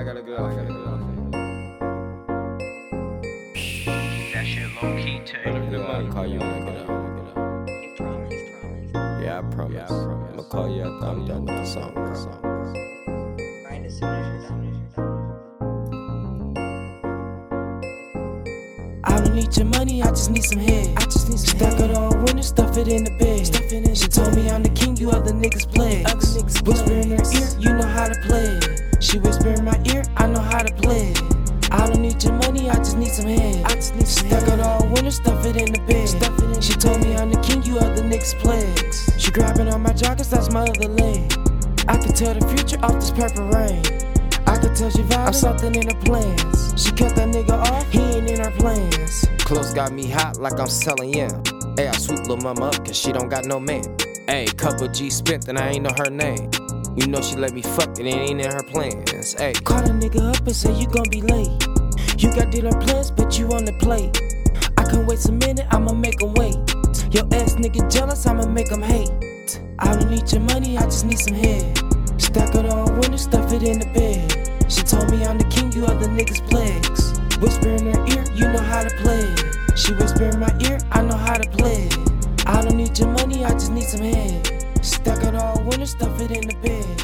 I got a good outfit. I got a good outfit. That shit low key too. Yeah, I'll call you when I get out. You promise, promise. Yeah, I promise. Yeah, I promise. I'm gonna call you after I'm done with the song. bro. Right as soon as you're done. I don't need your money, I just need some head. I just need some Stack it all winter, stuff it in the bed. Stuff it in she told me I'm the king, you other niggas play. Whisper in her ear, you know how to play. She whisper in my ear, I know how to play. it. I don't need your money, I just need some head. I just need some Stack it all winter, stuff it in the bed. Stuff it in she told me I'm the king, you other niggas play. She grabbing on my joggers, that's my other leg. I can tell the future off this purple rain. I could tell she vibing something in her plans. She cut that nigga off, he ain't in her plans. Clothes got me hot like I'm selling yeah. Hey, I swoop lil' mama up cause she don't got no man. Hey, couple G spent and I ain't know her name. You know she let me fuck and it ain't in her plans. Hey, Call a nigga up and say you gon' be late. You got dinner plans, but you on the plate. I can wait a minute, I'ma make make 'em wait. Your ass nigga jealous, I'ma make make 'em hate. I don't need your money, I just need some head. Stack it all winter, stuff it in the bed. She told me I'm the king, you other niggas plagues. Whisper in her ear, you know how to play. it. She whisper in my ear, I know how to play. it. I don't need your money, I just need some head. Stack it all winter, stuff it in the bed.